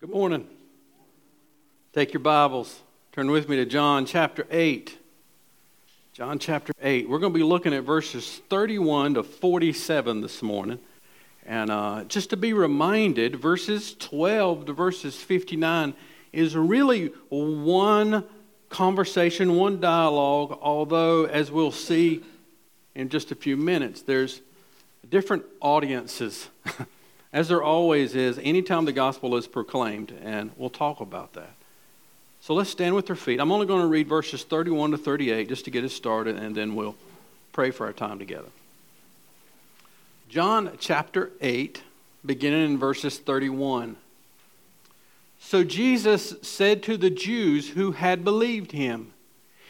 Good morning. Take your Bibles. Turn with me to John chapter 8. John chapter 8. We're going to be looking at verses 31 to 47 this morning. And uh, just to be reminded, verses 12 to verses 59 is really one conversation, one dialogue, although, as we'll see in just a few minutes, there's different audiences. as there always is, anytime the gospel is proclaimed, and we'll talk about that. So let's stand with our feet. I'm only going to read verses 31 to 38 just to get us started, and then we'll pray for our time together. John chapter 8, beginning in verses 31. So Jesus said to the Jews who had believed him,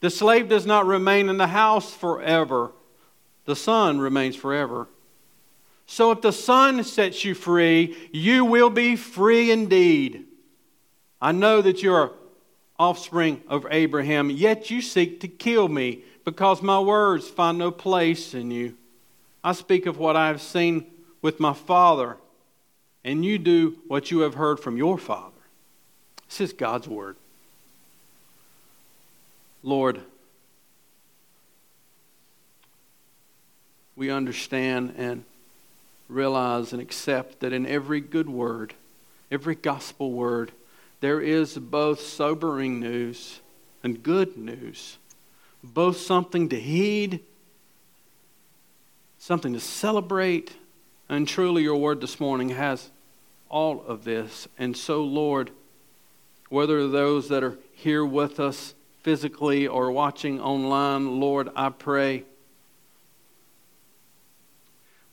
The slave does not remain in the house forever, the son remains forever. So if the son sets you free, you will be free indeed. I know that you're offspring of Abraham, yet you seek to kill me because my words find no place in you. I speak of what I have seen with my father, and you do what you have heard from your father. This is God's word. Lord, we understand and realize and accept that in every good word, every gospel word, there is both sobering news and good news, both something to heed, something to celebrate, and truly your word this morning has all of this. And so, Lord, whether those that are here with us physically or watching online, Lord, I pray.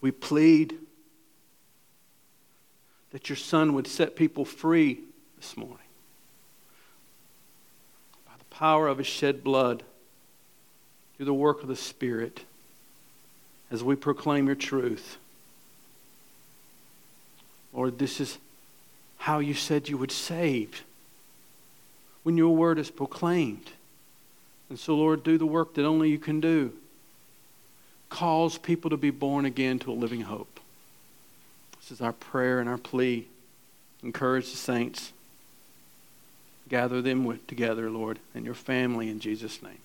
We plead that your Son would set people free this morning by the power of his shed blood through the work of the Spirit as we proclaim your truth. Lord, this is how you said you would save when your word is proclaimed. And so, Lord, do the work that only you can do. Cause people to be born again to a living hope. This is our prayer and our plea. Encourage the saints. Gather them with, together, Lord, and your family in Jesus' name.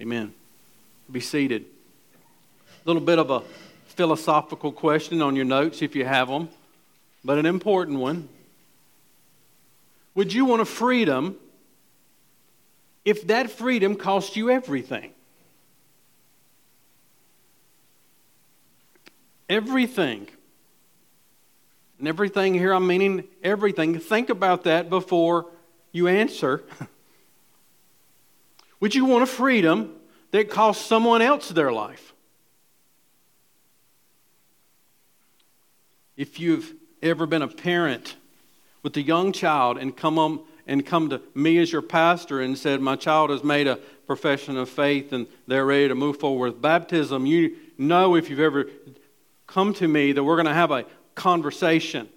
Amen. Be seated. A little bit of a philosophical question on your notes if you have them, but an important one. Would you want a freedom if that freedom cost you everything? Everything. And everything here, I'm meaning everything. Think about that before you answer. Would you want a freedom that costs someone else their life? If you've ever been a parent with a young child and come on and come to me as your pastor and said, My child has made a profession of faith and they're ready to move forward with baptism, you know if you've ever come to me that we're going to have a conversation.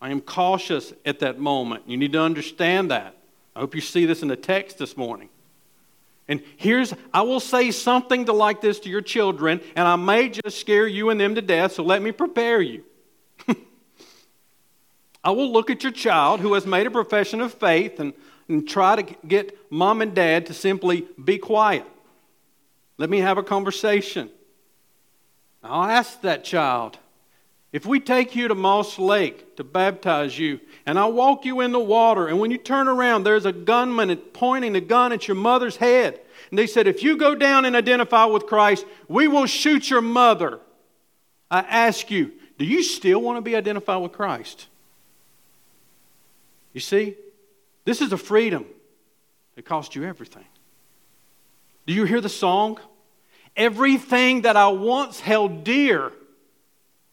I am cautious at that moment. You need to understand that. I hope you see this in the text this morning. And here's, I will say something to like this to your children, and I may just scare you and them to death, so let me prepare you. I will look at your child who has made a profession of faith and, and try to get mom and dad to simply be quiet. Let me have a conversation. I'll ask that child if we take you to Moss Lake to baptize you, and I walk you in the water, and when you turn around, there's a gunman pointing a gun at your mother's head. And they said, If you go down and identify with Christ, we will shoot your mother. I ask you, do you still want to be identified with Christ? You see, this is a freedom that cost you everything. Do you hear the song? Everything that I once held dear,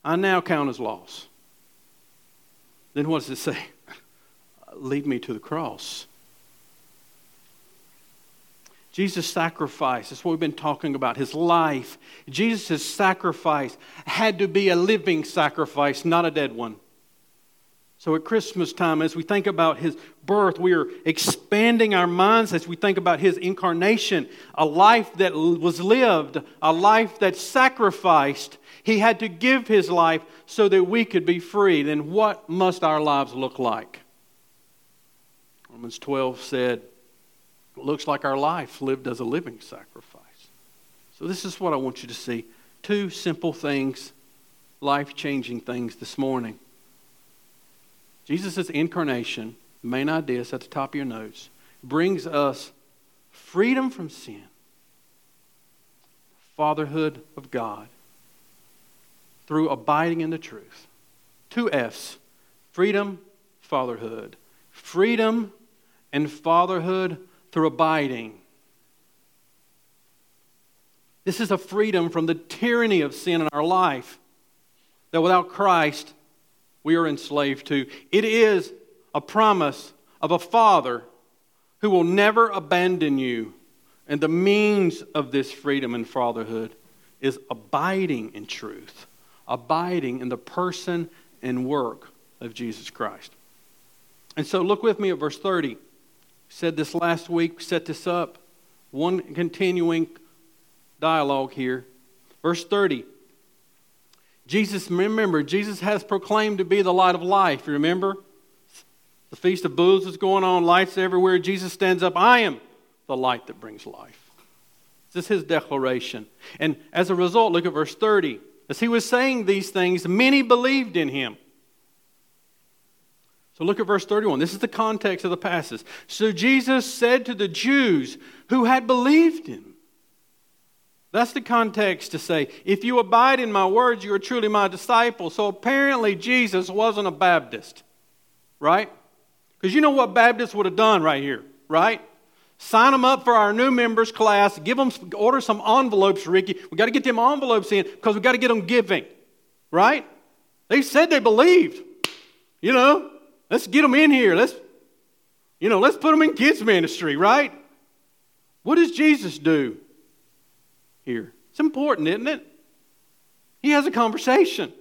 I now count as loss. Then what does it say? Lead me to the cross. Jesus' sacrifice, that's what we've been talking about, his life. Jesus' sacrifice had to be a living sacrifice, not a dead one. So at Christmas time, as we think about his birth, we are expanding our minds as we think about his incarnation, a life that was lived, a life that sacrificed. He had to give his life so that we could be free. Then what must our lives look like? Romans 12 said, it looks like our life lived as a living sacrifice. So, this is what I want you to see two simple things, life changing things this morning. Jesus' incarnation, main idea is at the top of your notes, brings us freedom from sin, fatherhood of God, through abiding in the truth. Two F's freedom, fatherhood. Freedom and fatherhood through abiding. This is a freedom from the tyranny of sin in our life that without Christ we are enslaved to. It is a promise of a Father who will never abandon you. And the means of this freedom and fatherhood is abiding in truth, abiding in the person and work of Jesus Christ. And so look with me at verse 30 said this last week, set this up. One continuing dialogue here. Verse 30. Jesus, remember, Jesus has proclaimed to be the light of life. You remember? The Feast of Booths is going on, lights everywhere. Jesus stands up, I am the light that brings life. This is his declaration. And as a result, look at verse 30. As he was saying these things, many believed in him. So look at verse 31. This is the context of the passage. So Jesus said to the Jews who had believed him, that's the context to say, if you abide in my words, you are truly my disciple. So apparently, Jesus wasn't a Baptist, right? Because you know what Baptists would have done right here, right? Sign them up for our new members class. Give them, order some envelopes, Ricky. We got to get them envelopes in because we got to get them giving, right? They said they believed, you know. Let's get them in here. Let's, you know, let's put them in kids' ministry, right? What does Jesus do here? It's important, isn't it? He has a conversation.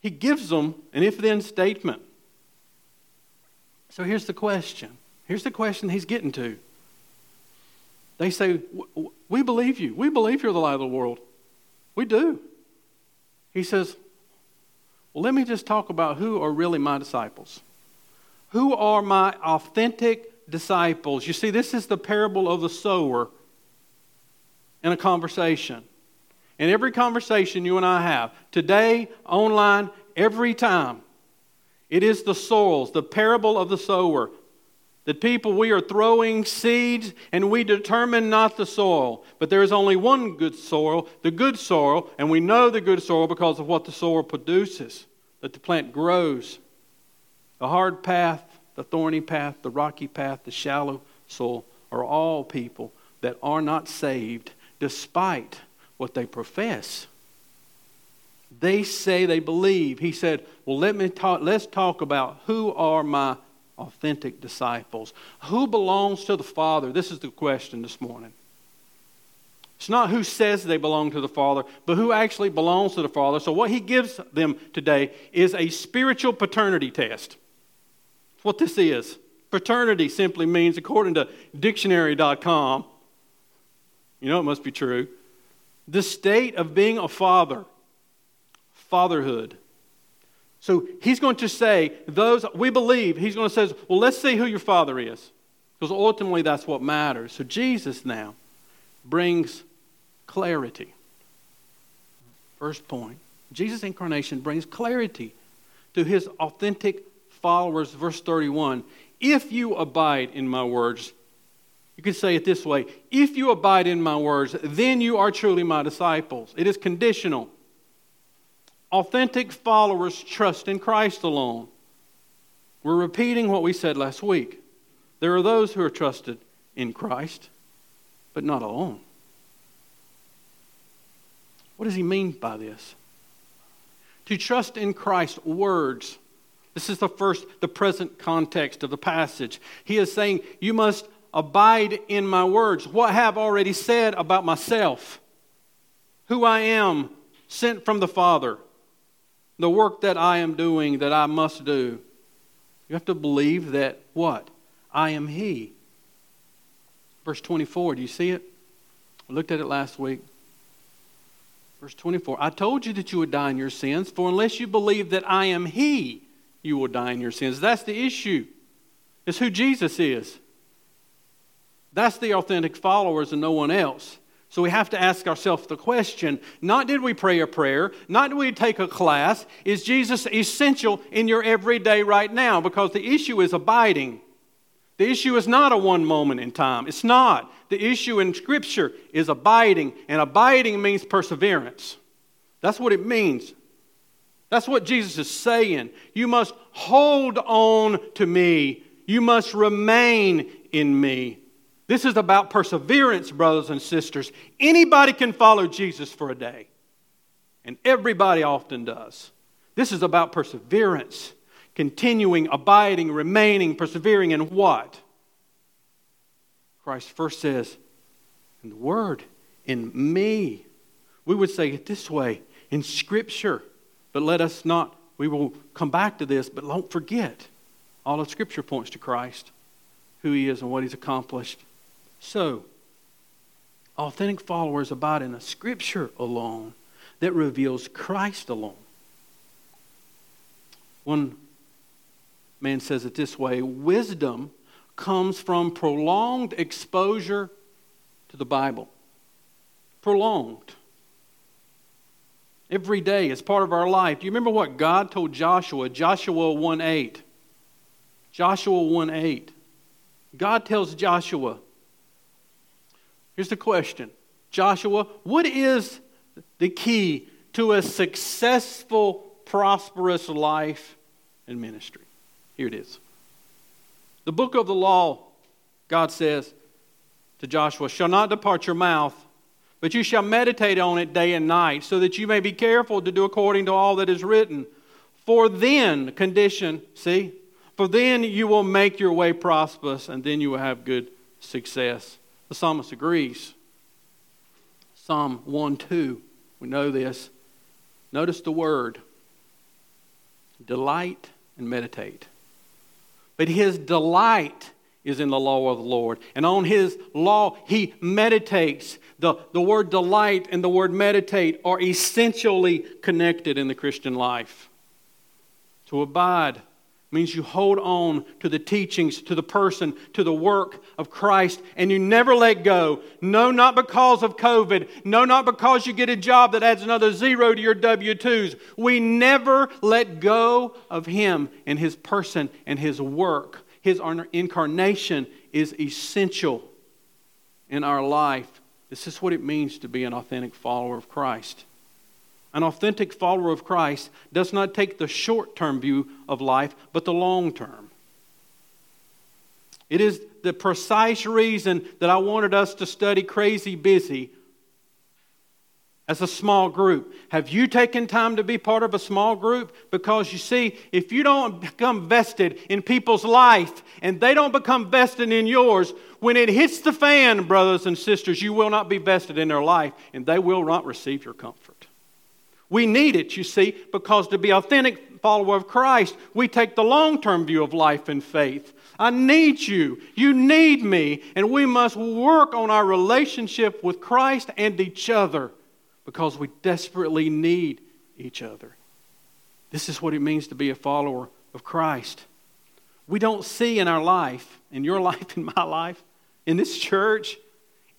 He gives them an if then statement. So here's the question. Here's the question he's getting to. They say, We believe you. We believe you're the light of the world. We do. He says, well, let me just talk about who are really my disciples. Who are my authentic disciples? You see, this is the parable of the sower in a conversation. In every conversation you and I have, today, online, every time, it is the soils, the parable of the sower. The people, we are throwing seeds and we determine not the soil. But there is only one good soil, the good soil, and we know the good soil because of what the soil produces. That the plant grows. The hard path, the thorny path, the rocky path, the shallow soil are all people that are not saved despite what they profess. They say they believe. He said, Well, let me talk, let's talk about who are my authentic disciples. Who belongs to the Father? This is the question this morning. It's not who says they belong to the Father, but who actually belongs to the Father. So, what he gives them today is a spiritual paternity test. What this is. Paternity simply means, according to dictionary.com, you know it must be true, the state of being a father, fatherhood. So he's going to say, those we believe, he's going to say, well, let's see who your father is. Because ultimately that's what matters. So Jesus now brings clarity. First point Jesus' incarnation brings clarity to his authentic followers. Verse 31 If you abide in my words, you could say it this way If you abide in my words, then you are truly my disciples. It is conditional. Authentic followers trust in Christ alone. We're repeating what we said last week. There are those who are trusted in Christ, but not alone. What does he mean by this? To trust in Christ's words This is the first, the present context of the passage. He is saying, You must abide in my words. What I have already said about myself, who I am, sent from the Father, the work that I am doing, that I must do. You have to believe that what? I am He. Verse 24, do you see it? I looked at it last week. Verse 24 I told you that you would die in your sins, for unless you believe that I am He, you will die in your sins. That's the issue. It's who Jesus is. That's the authentic followers and no one else. So we have to ask ourselves the question not did we pray a prayer, not did we take a class, is Jesus essential in your everyday right now? Because the issue is abiding. The issue is not a one moment in time. It's not. The issue in Scripture is abiding, and abiding means perseverance. That's what it means. That's what Jesus is saying. You must hold on to me, you must remain in me. This is about perseverance, brothers and sisters. Anybody can follow Jesus for a day, and everybody often does. This is about perseverance, continuing, abiding, remaining, persevering in what? Christ first says, in the Word, in me. We would say it this way in Scripture, but let us not, we will come back to this, but don't forget all of Scripture points to Christ, who He is, and what He's accomplished. So, authentic followers abide in a scripture alone that reveals Christ alone. One man says it this way wisdom comes from prolonged exposure to the Bible. Prolonged. Every day as part of our life. Do you remember what God told Joshua? Joshua 1 8. Joshua 1 8. God tells Joshua, Here's the question Joshua, what is the key to a successful, prosperous life and ministry? Here it is. The book of the law, God says to Joshua, shall not depart your mouth, but you shall meditate on it day and night, so that you may be careful to do according to all that is written. For then, condition, see, for then you will make your way prosperous, and then you will have good success. The psalmist agrees. Psalm 1 2, we know this. Notice the word delight and meditate. But his delight is in the law of the Lord. And on his law, he meditates. The, the word delight and the word meditate are essentially connected in the Christian life. To abide means you hold on to the teachings, to the person, to the work of Christ, and you never let go. No, not because of COVID. No, not because you get a job that adds another zero to your W 2s. We never let go of Him and His person and His work. His incarnation is essential in our life. This is what it means to be an authentic follower of Christ. An authentic follower of Christ does not take the short term view of life, but the long term. It is the precise reason that I wanted us to study Crazy Busy as a small group. Have you taken time to be part of a small group? Because you see, if you don't become vested in people's life and they don't become vested in yours, when it hits the fan, brothers and sisters, you will not be vested in their life and they will not receive your comfort. We need it, you see, because to be authentic follower of Christ, we take the long term view of life and faith. I need you. You need me. And we must work on our relationship with Christ and each other because we desperately need each other. This is what it means to be a follower of Christ. We don't see in our life, in your life, in my life, in this church,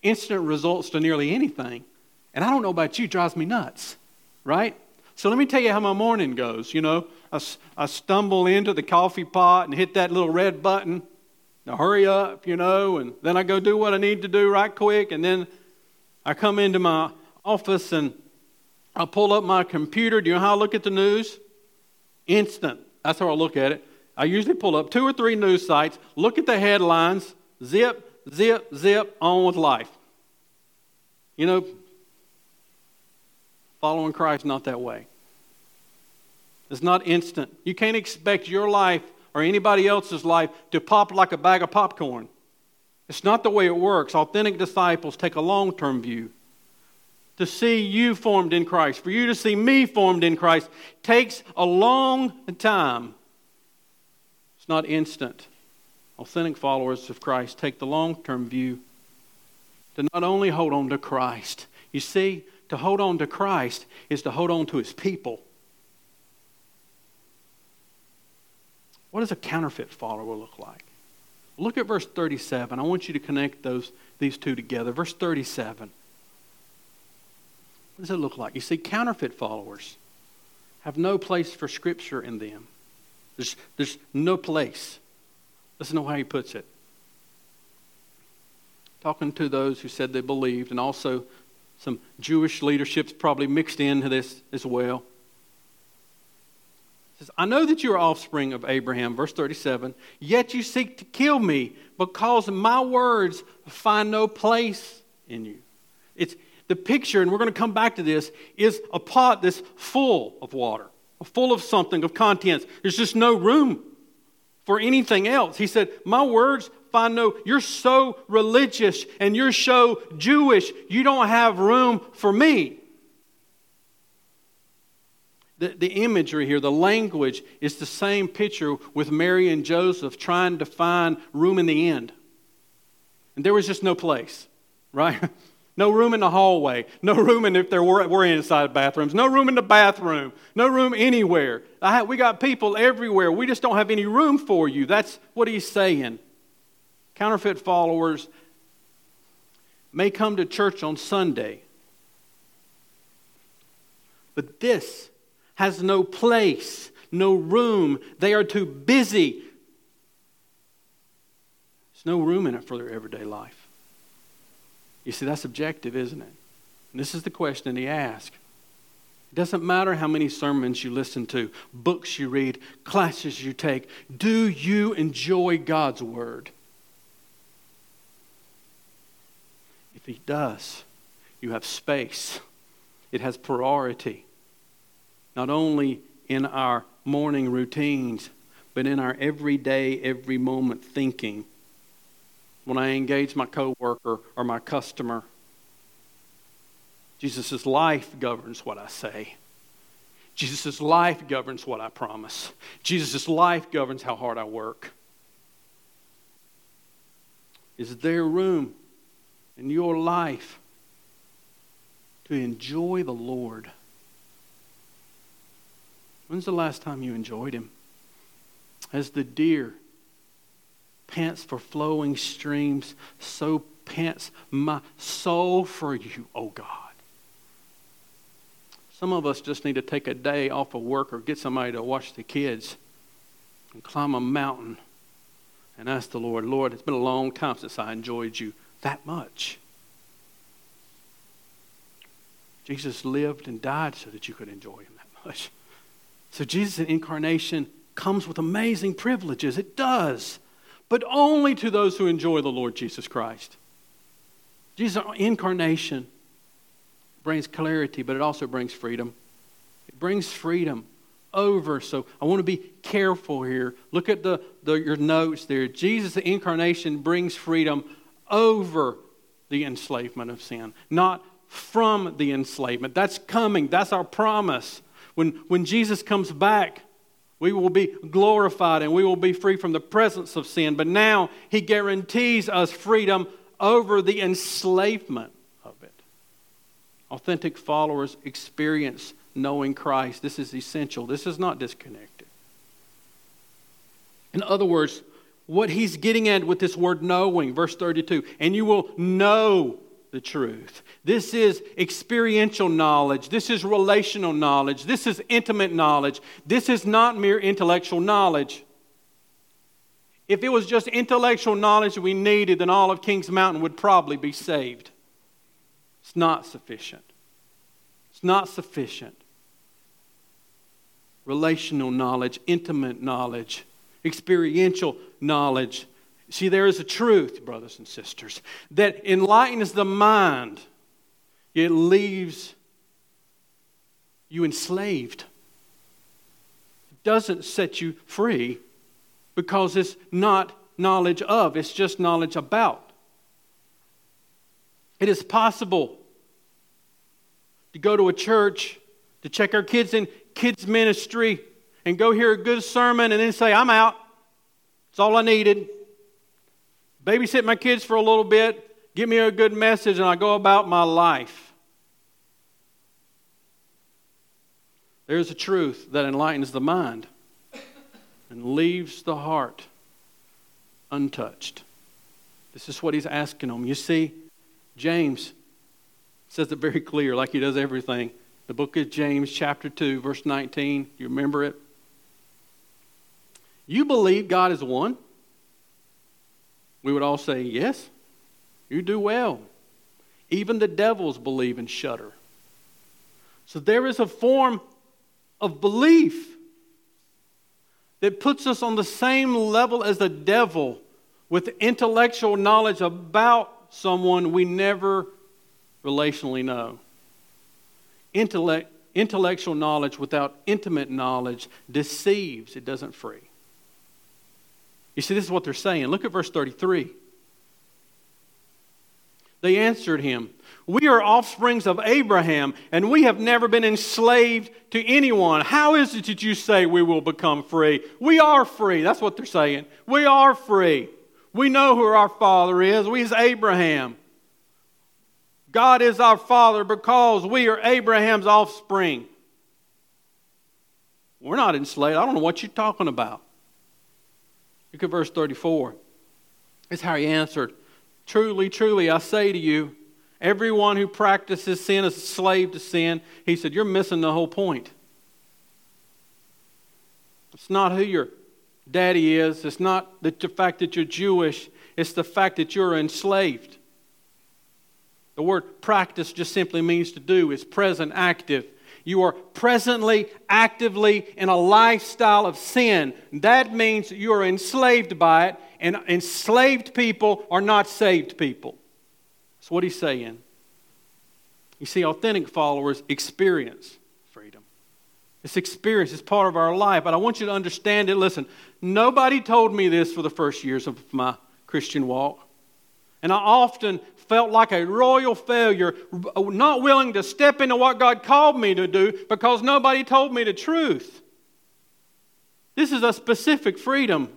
instant results to nearly anything. And I don't know about you, drives me nuts right? So let me tell you how my morning goes. You know, I, I stumble into the coffee pot and hit that little red button. Now hurry up, you know, and then I go do what I need to do right quick, and then I come into my office and I pull up my computer. Do you know how I look at the news? Instant. That's how I look at it. I usually pull up two or three news sites, look at the headlines, zip, zip, zip, on with life. You know, Following Christ, not that way. It's not instant. You can't expect your life or anybody else's life to pop like a bag of popcorn. It's not the way it works. Authentic disciples take a long term view. To see you formed in Christ, for you to see me formed in Christ, takes a long time. It's not instant. Authentic followers of Christ take the long term view to not only hold on to Christ. You see, to hold on to Christ is to hold on to his people. What does a counterfeit follower look like? Look at verse 37. I want you to connect those, these two together. Verse 37. What does it look like? You see, counterfeit followers have no place for Scripture in them. There's, there's no place. Listen to how he puts it. Talking to those who said they believed, and also some Jewish leaderships probably mixed into this as well He says, I know that you are offspring of Abraham, verse 37, yet you seek to kill me because my words find no place in you. It's the picture, and we're going to come back to this, is a pot that's full of water, full of something, of contents. There's just no room for anything else. He said, My words find no, you're so religious and you're so Jewish, you don't have room for me. The, the imagery here, the language, is the same picture with Mary and Joseph trying to find room in the end. And there was just no place, right? No room in the hallway. No room in if there were, were inside bathrooms. No room in the bathroom. No room anywhere. Have, we got people everywhere. We just don't have any room for you. That's what he's saying. Counterfeit followers may come to church on Sunday, but this has no place, no room. They are too busy. There's no room in it for their everyday life. You see, that's objective, isn't it? And this is the question he asked. It doesn't matter how many sermons you listen to, books you read, classes you take. Do you enjoy God's Word? If He does, you have space, it has priority not only in our morning routines, but in our everyday, every moment thinking. When I engage my coworker or my customer, Jesus' life governs what I say. Jesus' life governs what I promise. Jesus' life governs how hard I work. Is there room in your life to enjoy the Lord? When's the last time you enjoyed him? As the deer pants for flowing streams, so pants my soul for you, O oh God. Some of us just need to take a day off of work or get somebody to watch the kids and climb a mountain and ask the Lord, Lord, it's been a long time since I enjoyed you that much. Jesus lived and died so that you could enjoy him that much. So Jesus' incarnation comes with amazing privileges. It does, but only to those who enjoy the Lord Jesus Christ. Jesus' incarnation brings clarity, but it also brings freedom. It brings freedom over. So I want to be careful here. Look at the, the your notes there. Jesus' the incarnation brings freedom over the enslavement of sin, not from the enslavement. That's coming. That's our promise. When, when Jesus comes back, we will be glorified and we will be free from the presence of sin. But now he guarantees us freedom over the enslavement of it. Authentic followers experience knowing Christ. This is essential, this is not disconnected. In other words, what he's getting at with this word knowing, verse 32, and you will know the truth. This is experiential knowledge. This is relational knowledge. This is intimate knowledge. This is not mere intellectual knowledge. If it was just intellectual knowledge we needed, then all of Kings Mountain would probably be saved. It's not sufficient. It's not sufficient. Relational knowledge, intimate knowledge, experiential knowledge See, there is a truth, brothers and sisters, that enlightens the mind, it leaves you enslaved. It doesn't set you free because it's not knowledge of, it's just knowledge about. It is possible to go to a church, to check our kids in kids' ministry, and go hear a good sermon and then say, I'm out. It's all I needed. Babysit my kids for a little bit, give me a good message, and I go about my life. There's a truth that enlightens the mind and leaves the heart untouched. This is what he's asking them. You see, James says it very clear, like he does everything. The book of James, chapter 2, verse 19. You remember it? You believe God is one? We would all say, Yes, you do well. Even the devils believe and shudder. So there is a form of belief that puts us on the same level as the devil with intellectual knowledge about someone we never relationally know. Intellect, intellectual knowledge without intimate knowledge deceives, it doesn't free. You see, this is what they're saying. Look at verse 33. They answered him, We are offsprings of Abraham, and we have never been enslaved to anyone. How is it that you say we will become free? We are free. That's what they're saying. We are free. We know who our father is. We is Abraham. God is our father because we are Abraham's offspring. We're not enslaved. I don't know what you're talking about. Look at verse 34. This is how he answered Truly, truly, I say to you, everyone who practices sin is a slave to sin. He said, You're missing the whole point. It's not who your daddy is, it's not the fact that you're Jewish, it's the fact that you're enslaved. The word practice just simply means to do, it's present active. You are presently, actively in a lifestyle of sin. That means you are enslaved by it, and enslaved people are not saved people. That's what he's saying. You see, authentic followers experience freedom. It's experience is part of our life, but I want you to understand it. Listen, nobody told me this for the first years of my Christian walk. And I often felt like a royal failure, not willing to step into what God called me to do because nobody told me the truth. This is a specific freedom.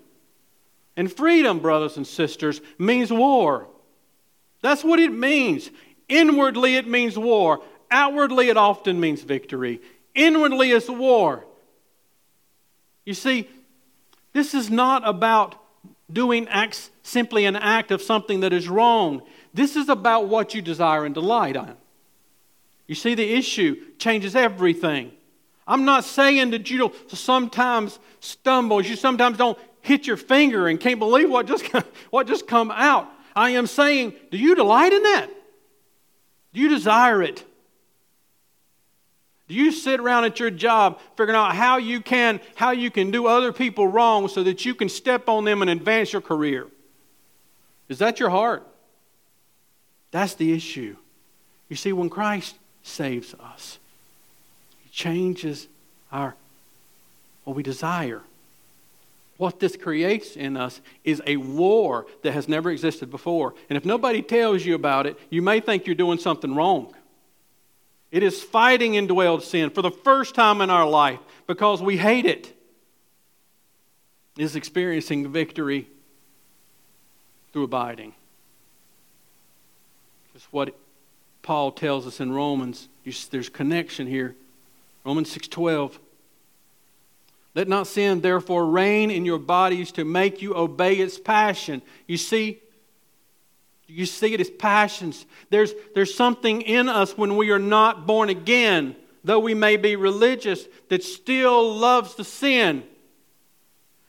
And freedom, brothers and sisters, means war. That's what it means. Inwardly, it means war. Outwardly, it often means victory. Inwardly, it's war. You see, this is not about doing acts, simply an act of something that is wrong. This is about what you desire and delight on. You see, the issue changes everything. I'm not saying that you sometimes stumble, you sometimes don't hit your finger and can't believe what just, what just come out. I am saying, do you delight in that? Do you desire it? Do you sit around at your job figuring out how you can how you can do other people wrong so that you can step on them and advance your career? Is that your heart? That's the issue. You see, when Christ saves us, He changes our what we desire. What this creates in us is a war that has never existed before. And if nobody tells you about it, you may think you're doing something wrong. It is fighting indwelled sin for the first time in our life because we hate it. It is experiencing victory through abiding. What Paul tells us in Romans. There's connection here. Romans 6:12. Let not sin therefore reign in your bodies to make you obey its passion. You see, you see it as passions. There's, there's something in us when we are not born again, though we may be religious, that still loves the sin.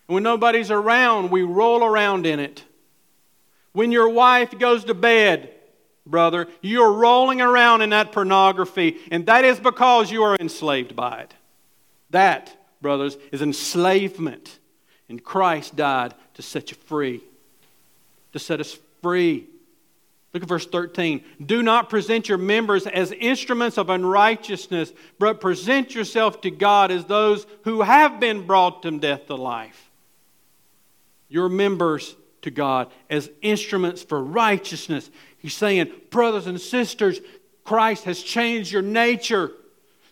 And when nobody's around, we roll around in it. When your wife goes to bed, brother, you're rolling around in that pornography, and that is because you are enslaved by it. That, brothers, is enslavement. And Christ died to set you free, to set us free Look at verse 13. Do not present your members as instruments of unrighteousness, but present yourself to God as those who have been brought from death to life. Your members to God as instruments for righteousness. He's saying, brothers and sisters, Christ has changed your nature.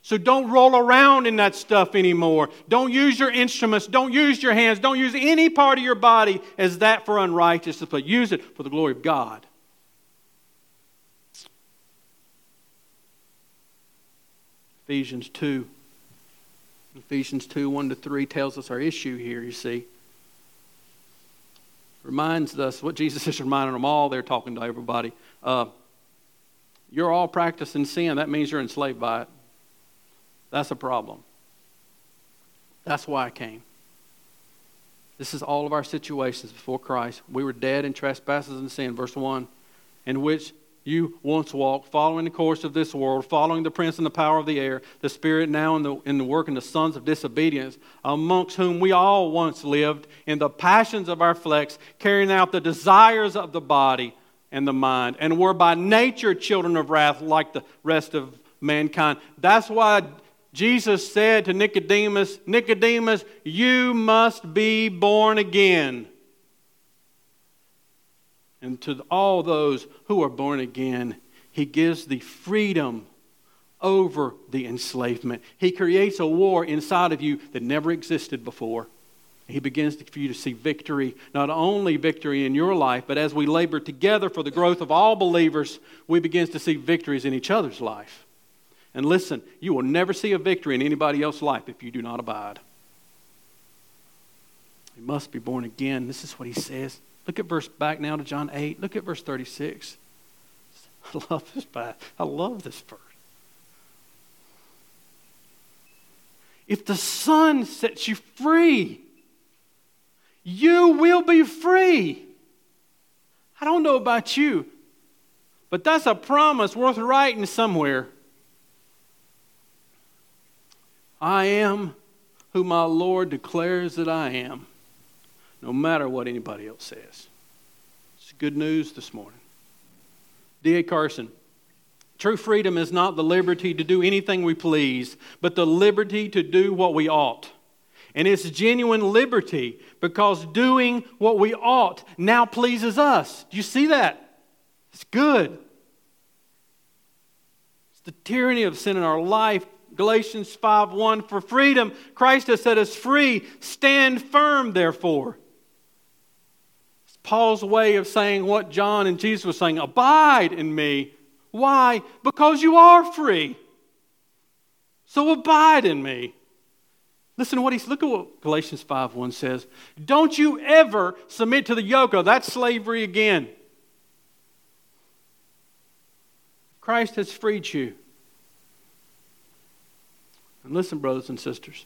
So don't roll around in that stuff anymore. Don't use your instruments. Don't use your hands. Don't use any part of your body as that for unrighteousness, but use it for the glory of God. Ephesians 2. Ephesians 2 1 to 3 tells us our issue here, you see. Reminds us what Jesus is reminding them all. They're talking to everybody. Uh, you're all practicing sin. That means you're enslaved by it. That's a problem. That's why I came. This is all of our situations before Christ. We were dead in trespasses and sin, verse 1, in which you once walked, following the course of this world, following the prince and the power of the air, the spirit now in the, in the work and the sons of disobedience, amongst whom we all once lived in the passions of our flesh, carrying out the desires of the body and the mind, and were by nature children of wrath like the rest of mankind. That's why Jesus said to Nicodemus, Nicodemus, you must be born again and to all those who are born again, he gives the freedom over the enslavement. He creates a war inside of you that never existed before. He begins for you to see victory, not only victory in your life, but as we labor together for the growth of all believers, we begin to see victories in each other's life. And listen, you will never see a victory in anybody else's life if you do not abide. You must be born again. This is what he says. Look at verse back now to John 8. Look at verse 36. I love this part. I love this verse. If the Son sets you free, you will be free. I don't know about you, but that's a promise worth writing somewhere. I am who my Lord declares that I am no matter what anybody else says. It's good news this morning. D.A. Carson. True freedom is not the liberty to do anything we please, but the liberty to do what we ought. And it's genuine liberty because doing what we ought now pleases us. Do you see that? It's good. It's the tyranny of sin in our life. Galatians 5 1 For freedom, Christ has set us free. Stand firm, therefore. Paul's way of saying what John and Jesus were saying abide in me. Why? Because you are free. So abide in me. Listen to what he's look at what Galatians 5 1 says. Don't you ever submit to the yoke of that slavery again. Christ has freed you. And listen, brothers and sisters.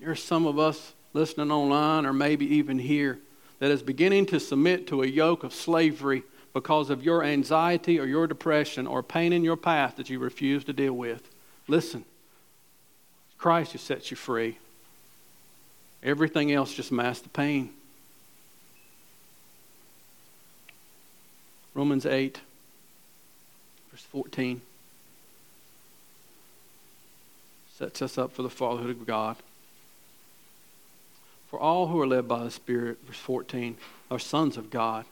There's some of us listening online or maybe even here that is beginning to submit to a yoke of slavery because of your anxiety or your depression or pain in your path that you refuse to deal with. Listen, Christ who sets you free. Everything else just masks the pain. Romans 8, verse 14, sets us up for the fatherhood of God. For all who are led by the Spirit, verse 14, are sons of God.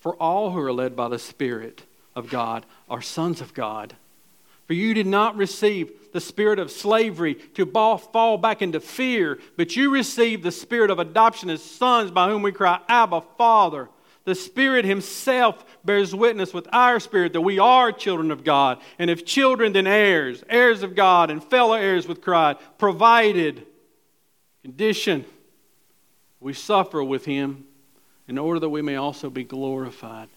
For all who are led by the Spirit of God are sons of God. For you did not receive the spirit of slavery to fall back into fear, but you received the spirit of adoption as sons by whom we cry, Abba, Father. The Spirit Himself bears witness with our spirit that we are children of God. And if children, then heirs, heirs of God, and fellow heirs with Christ, provided, condition, we suffer with him in order that we may also be glorified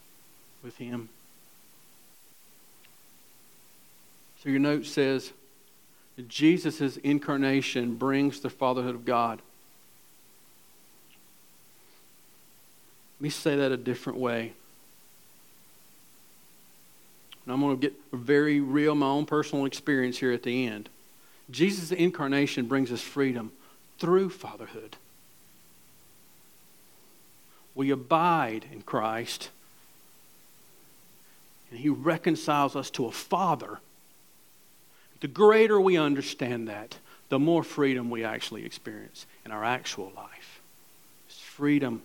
with him. So your note says Jesus' incarnation brings the fatherhood of God. Let me say that a different way. And I'm going to get very real, my own personal experience here at the end. Jesus' incarnation brings us freedom through fatherhood we abide in Christ, and He reconciles us to a Father, the greater we understand that, the more freedom we actually experience in our actual life. It's freedom.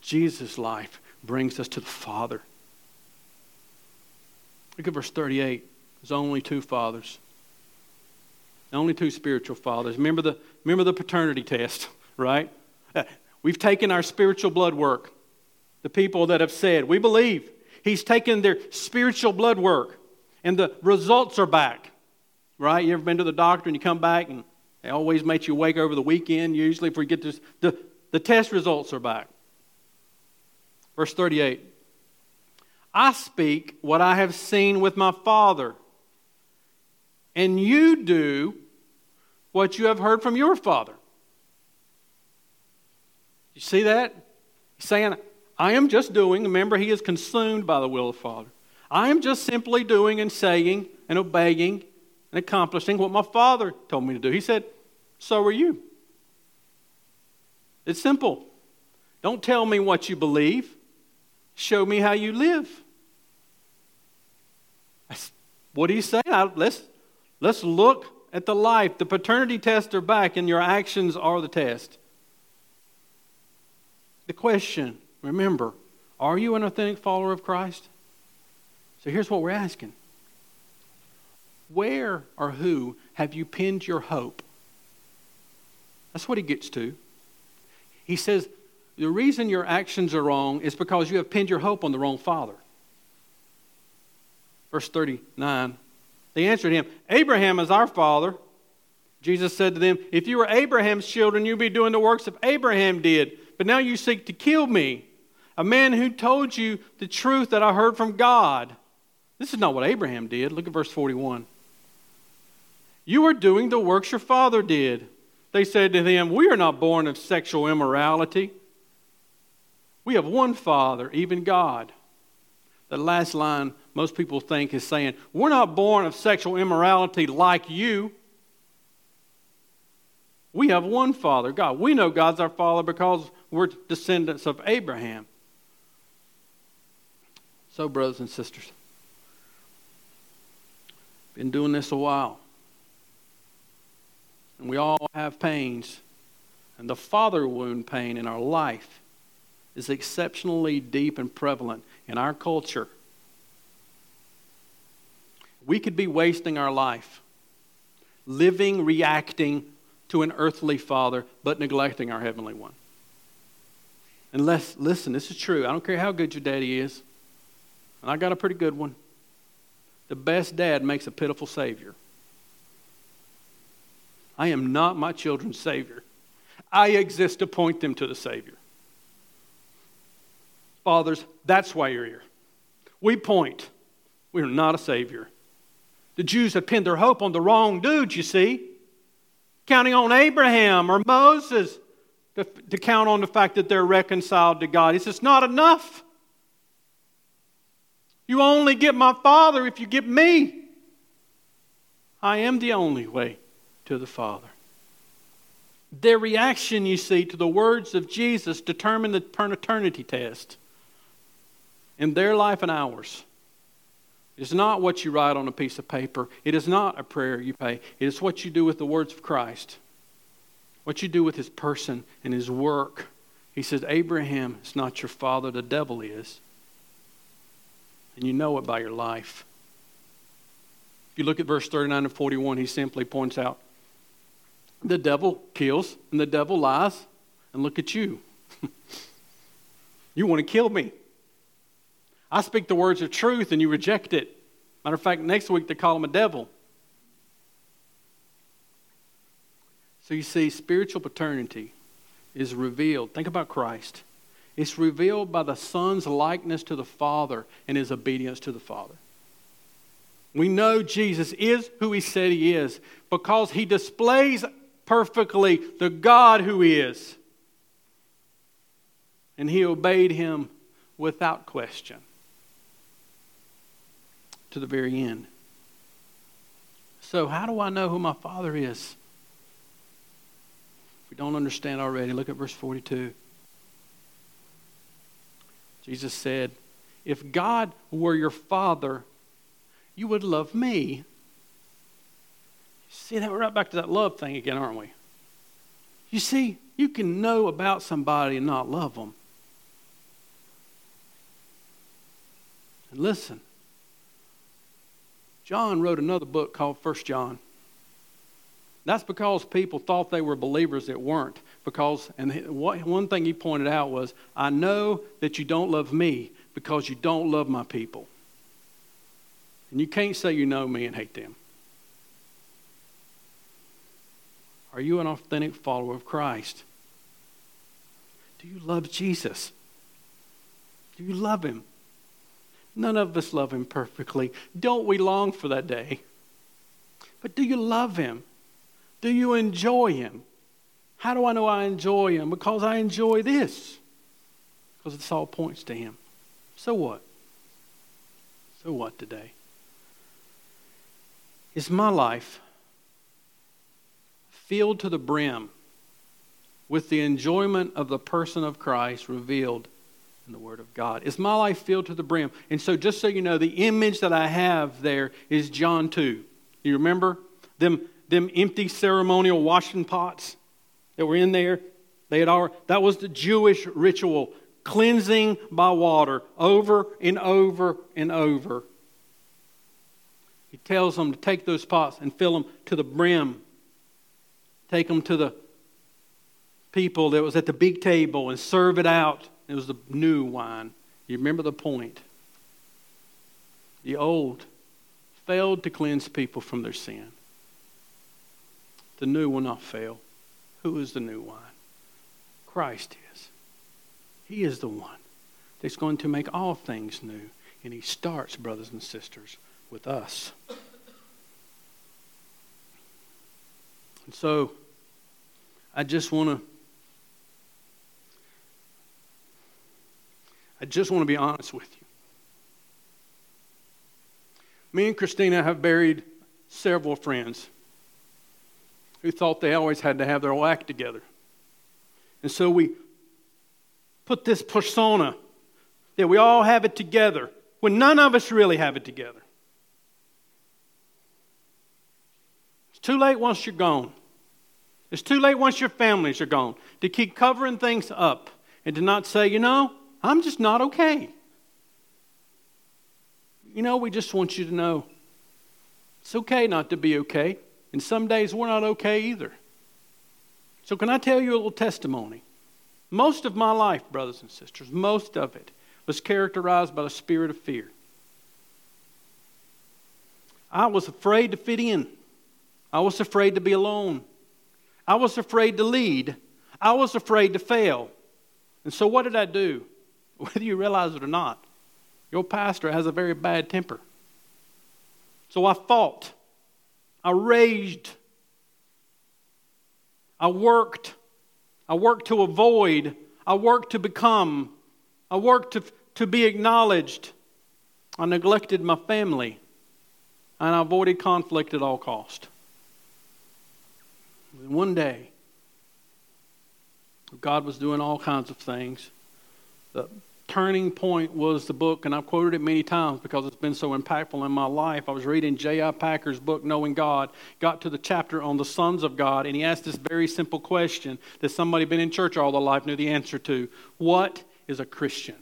Jesus' life brings us to the Father. Look at verse 38. There's only two fathers. Only two spiritual fathers. Remember the, remember the paternity test, right? We've taken our spiritual blood work. The people that have said, we believe. He's taken their spiritual blood work, and the results are back, right? You ever been to the doctor and you come back and they always make you wake over the weekend, usually, if we get this. The, the test results are back. Verse 38 I speak what I have seen with my Father, and you do what you have heard from your Father. You see that? He's saying, I am just doing, remember, he is consumed by the will of the Father. I am just simply doing and saying and obeying and accomplishing what my Father told me to do. He said, So are you. It's simple. Don't tell me what you believe, show me how you live. What he's saying, let's, let's look at the life. The paternity tests are back, and your actions are the test. The question remember, are you an authentic follower of Christ? So here's what we're asking Where or who have you pinned your hope? That's what he gets to. He says, The reason your actions are wrong is because you have pinned your hope on the wrong father. Verse 39 They answered him, Abraham is our father. Jesus said to them, If you were Abraham's children, you'd be doing the works of Abraham did. But now you seek to kill me, a man who told you the truth that I heard from God. This is not what Abraham did. Look at verse 41. You are doing the works your father did. They said to him, We are not born of sexual immorality. We have one Father, even God. The last line most people think is saying, We're not born of sexual immorality like you. We have one Father, God. We know God's our Father because we're descendants of Abraham. So, brothers and sisters, been doing this a while. And we all have pains. And the father wound pain in our life is exceptionally deep and prevalent in our culture. We could be wasting our life living, reacting to an earthly father, but neglecting our heavenly one. Unless, listen, this is true. I don't care how good your daddy is, and I got a pretty good one. The best dad makes a pitiful savior. I am not my children's savior. I exist to point them to the Savior. Fathers, that's why you're here. We point. We are not a Savior. The Jews have pinned their hope on the wrong dude, you see counting on Abraham or Moses to, to count on the fact that they're reconciled to God. He says, not enough. You only get my Father if you get me. I am the only way to the Father. Their reaction, you see, to the words of Jesus determined the paternity test in their life and ours. It is not what you write on a piece of paper. It is not a prayer you pay. It is what you do with the words of Christ, what you do with his person and his work. He says, Abraham is not your father, the devil is. And you know it by your life. If you look at verse 39 and 41, he simply points out the devil kills and the devil lies. And look at you. you want to kill me. I speak the words of truth and you reject it. Matter of fact, next week they call him a devil. So you see, spiritual paternity is revealed. Think about Christ. It's revealed by the Son's likeness to the Father and his obedience to the Father. We know Jesus is who he said he is because he displays perfectly the God who he is. And he obeyed him without question to the very end. So, how do I know who my Father is? We don't understand already, look at verse 42. Jesus said, if God were your father, you would love me. See, that we're right back to that love thing again, aren't we? You see, you can know about somebody and not love them. And listen, John wrote another book called First John. That's because people thought they were believers that weren't. Because, and one thing he pointed out was, I know that you don't love me because you don't love my people. And you can't say you know me and hate them. Are you an authentic follower of Christ? Do you love Jesus? Do you love him? None of us love him perfectly. Don't we long for that day? But do you love him? Do you enjoy him? How do I know I enjoy him? Because I enjoy this. Because this all points to him. So what? So what today? Is my life filled to the brim with the enjoyment of the person of Christ revealed in the Word of God? Is my life filled to the brim? And so, just so you know, the image that I have there is John 2. You remember? Them, them empty ceremonial washing pots that were in there. They had all, that was the Jewish ritual, cleansing by water over and over and over. He tells them to take those pots and fill them to the brim. Take them to the people that was at the big table and serve it out. It was the new wine. You remember the point. The old failed to cleanse people from their sin. The new will not fail. Who is the new wine? Christ is. He is the one that's going to make all things new. And He starts, brothers and sisters, with us. And so, I just want to. I just want to be honest with you. Me and Christina have buried several friends who thought they always had to have their act together. And so we put this persona that we all have it together when none of us really have it together. It's too late once you're gone. It's too late once your families are gone to keep covering things up and to not say, you know, I'm just not okay. You know, we just want you to know it's okay not to be okay. And some days we're not okay either. So, can I tell you a little testimony? Most of my life, brothers and sisters, most of it was characterized by the spirit of fear. I was afraid to fit in. I was afraid to be alone. I was afraid to lead. I was afraid to fail. And so, what did I do? Whether you realize it or not, your pastor has a very bad temper. So I fought. I raged. I worked. I worked to avoid. I worked to become. I worked to, to be acknowledged. I neglected my family. And I avoided conflict at all cost. One day, God was doing all kinds of things. The turning point was the book, and I've quoted it many times because it's been so impactful in my life. I was reading J.I. Packer's book, Knowing God, got to the chapter on the sons of God, and he asked this very simple question that somebody been in church all their life knew the answer to What is a Christian?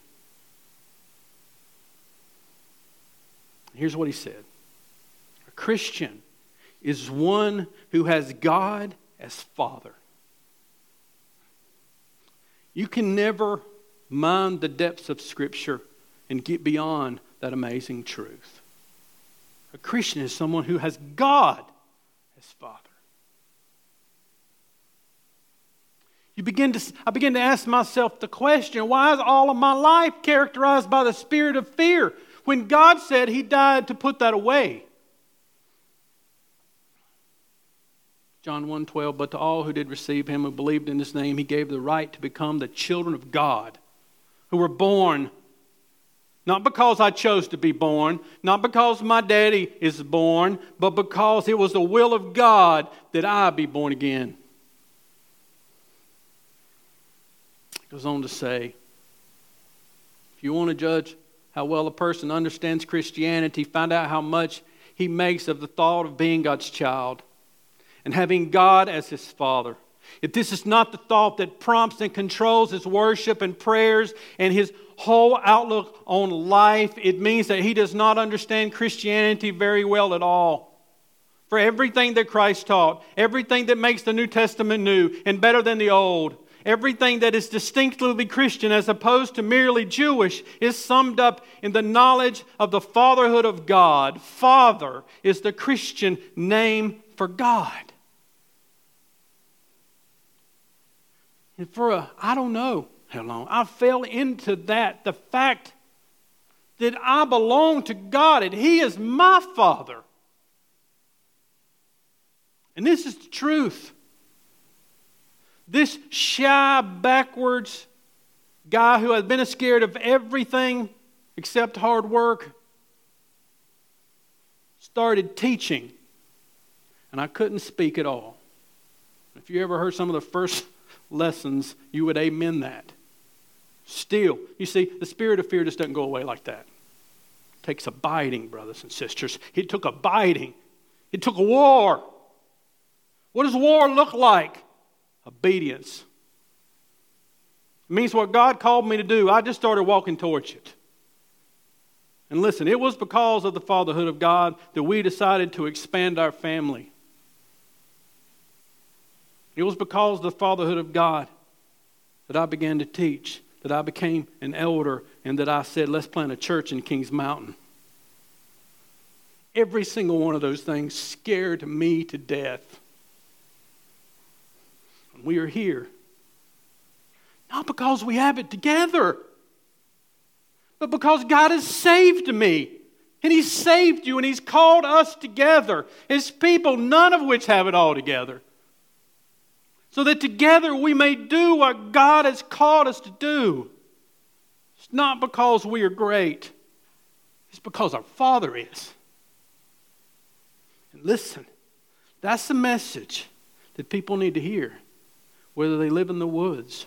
Here's what he said A Christian is one who has God as Father. You can never mine the depths of Scripture and get beyond that amazing truth. A Christian is someone who has God as Father. You begin to, I begin to ask myself the question why is all of my life characterized by the spirit of fear when God said He died to put that away? John 1:12 but to all who did receive him who believed in his name he gave the right to become the children of God who were born not because I chose to be born, not because my daddy is born, but because it was the will of God that I be born again. It goes on to say, if you want to judge how well a person understands Christianity, find out how much he makes of the thought of being God's child and having God as his father. If this is not the thought that prompts and controls his worship and prayers and his whole outlook on life, it means that he does not understand Christianity very well at all. For everything that Christ taught, everything that makes the New Testament new and better than the Old, everything that is distinctively Christian as opposed to merely Jewish, is summed up in the knowledge of the fatherhood of God. Father is the Christian name for God. And for a, I don't know how long, I fell into that. The fact that I belong to God and He is my Father. And this is the truth. This shy, backwards guy who has been scared of everything except hard work started teaching, and I couldn't speak at all. If you ever heard some of the first lessons, you would amen that. Still, you see, the spirit of fear just doesn't go away like that. It takes abiding, brothers and sisters. It took abiding. It took war. What does war look like? Obedience. It means what God called me to do. I just started walking towards it. And listen, it was because of the fatherhood of God that we decided to expand our family. It was because of the fatherhood of God that I began to teach, that I became an elder, and that I said, let's plant a church in Kings Mountain. Every single one of those things scared me to death. We are here. Not because we have it together, but because God has saved me. And He's saved you, and He's called us together as people, none of which have it all together so that together we may do what God has called us to do. It's not because we are great, it's because our Father is. And listen, that's the message that people need to hear, whether they live in the woods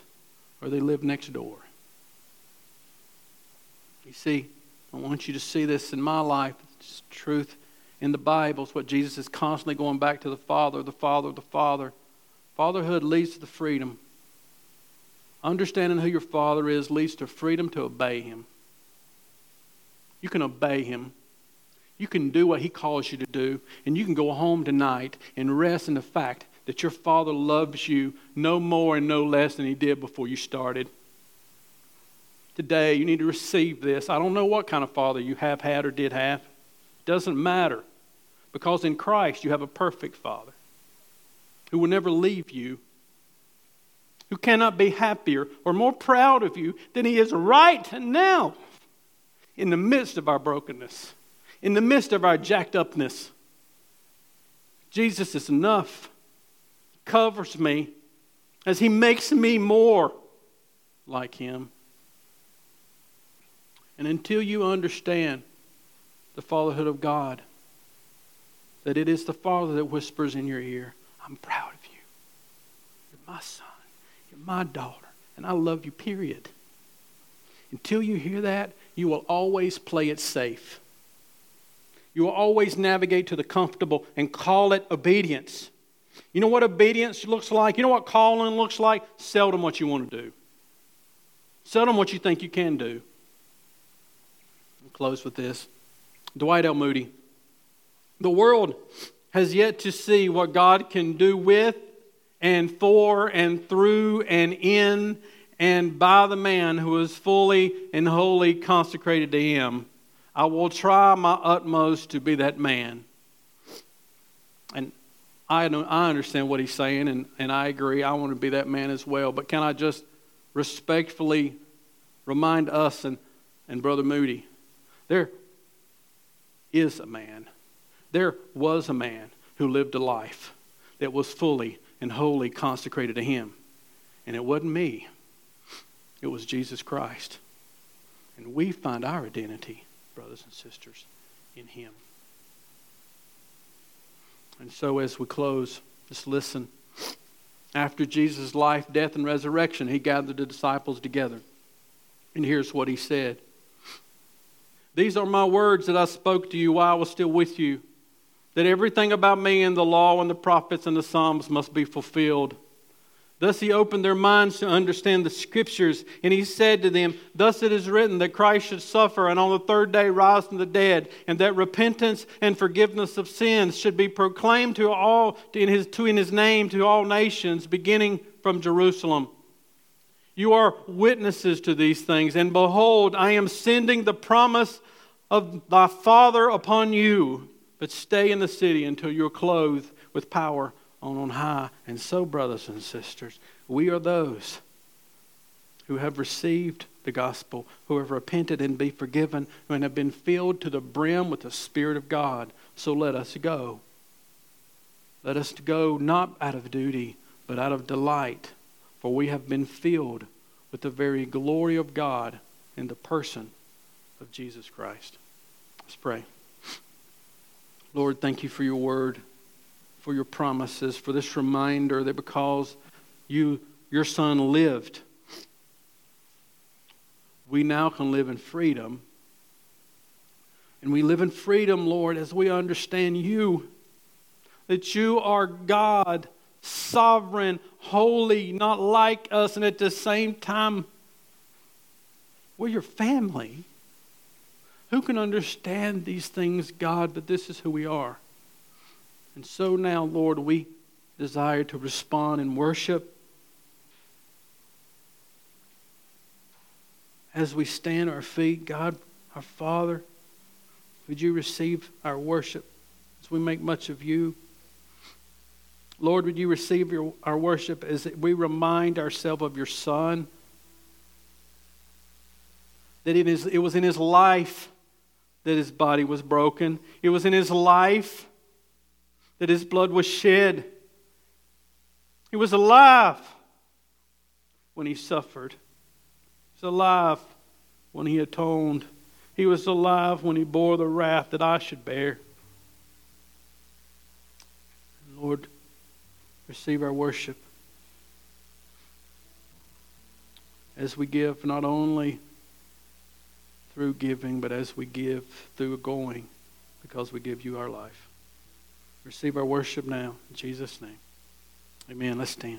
or they live next door. You see, I want you to see this in my life. It's truth in the Bible. It's what Jesus is constantly going back to the Father, the Father, the Father. Fatherhood leads to the freedom. Understanding who your father is leads to freedom to obey him. You can obey him. You can do what he calls you to do, and you can go home tonight and rest in the fact that your father loves you no more and no less than he did before you started. Today, you need to receive this. I don't know what kind of father you have had or did have. It doesn't matter because in Christ you have a perfect father who will never leave you, who cannot be happier or more proud of you than he is right now in the midst of our brokenness, in the midst of our jacked upness. Jesus is enough, covers me as he makes me more like him. And until you understand the fatherhood of God, that it is the Father that whispers in your ear, I'm proud of you. You're my son. You're my daughter. And I love you, period. Until you hear that, you will always play it safe. You will always navigate to the comfortable and call it obedience. You know what obedience looks like? You know what calling looks like? Seldom what you want to do. Seldom what you think you can do. I'll close with this. Dwight L. Moody. The world has yet to see what God can do with and for and through and in and by the man who is fully and wholly consecrated to Him. I will try my utmost to be that man. And I, I understand what he's saying, and, and I agree. I want to be that man as well. But can I just respectfully remind us and, and Brother Moody there is a man there was a man who lived a life that was fully and wholly consecrated to him. And it wasn't me, it was Jesus Christ. And we find our identity, brothers and sisters, in him. And so as we close, just listen. After Jesus' life, death, and resurrection, he gathered the disciples together. And here's what he said These are my words that I spoke to you while I was still with you, that everything about me in the law and the prophets and the Psalms must be fulfilled. Thus he opened their minds to understand the scriptures, and he said to them, Thus it is written that Christ should suffer and on the third day rise from the dead, and that repentance and forgiveness of sins should be proclaimed to all in his, to in his name to all nations, beginning from Jerusalem. You are witnesses to these things, and behold, I am sending the promise of thy Father upon you, but stay in the city until you're clothed with power on on high. And so, brothers and sisters, we are those who have received the gospel, who have repented and be forgiven, and have been filled to the brim with the Spirit of God. So let us go. Let us go not out of duty, but out of delight, for we have been filled with the very glory of God in the person of Jesus Christ. Let's pray. Lord, thank you for your word for your promises, for this reminder that because you, your son lived, we now can live in freedom. And we live in freedom, Lord, as we understand you, that you are God, sovereign, holy, not like us, and at the same time, we're your family. Who can understand these things, God, but this is who we are? And so now, Lord, we desire to respond in worship. As we stand our feet, God, our Father, would you receive our worship as we make much of you? Lord, would you receive your, our worship as we remind ourselves of your Son? That it, is, it was in his life that his body was broken. It was in his life that his blood was shed. He was alive when he suffered. He was alive when he atoned. He was alive when he bore the wrath that I should bear. Lord, receive our worship as we give not only through giving, but as we give through going, because we give you our life. Receive our worship now. In Jesus' name. Amen. Let's stand.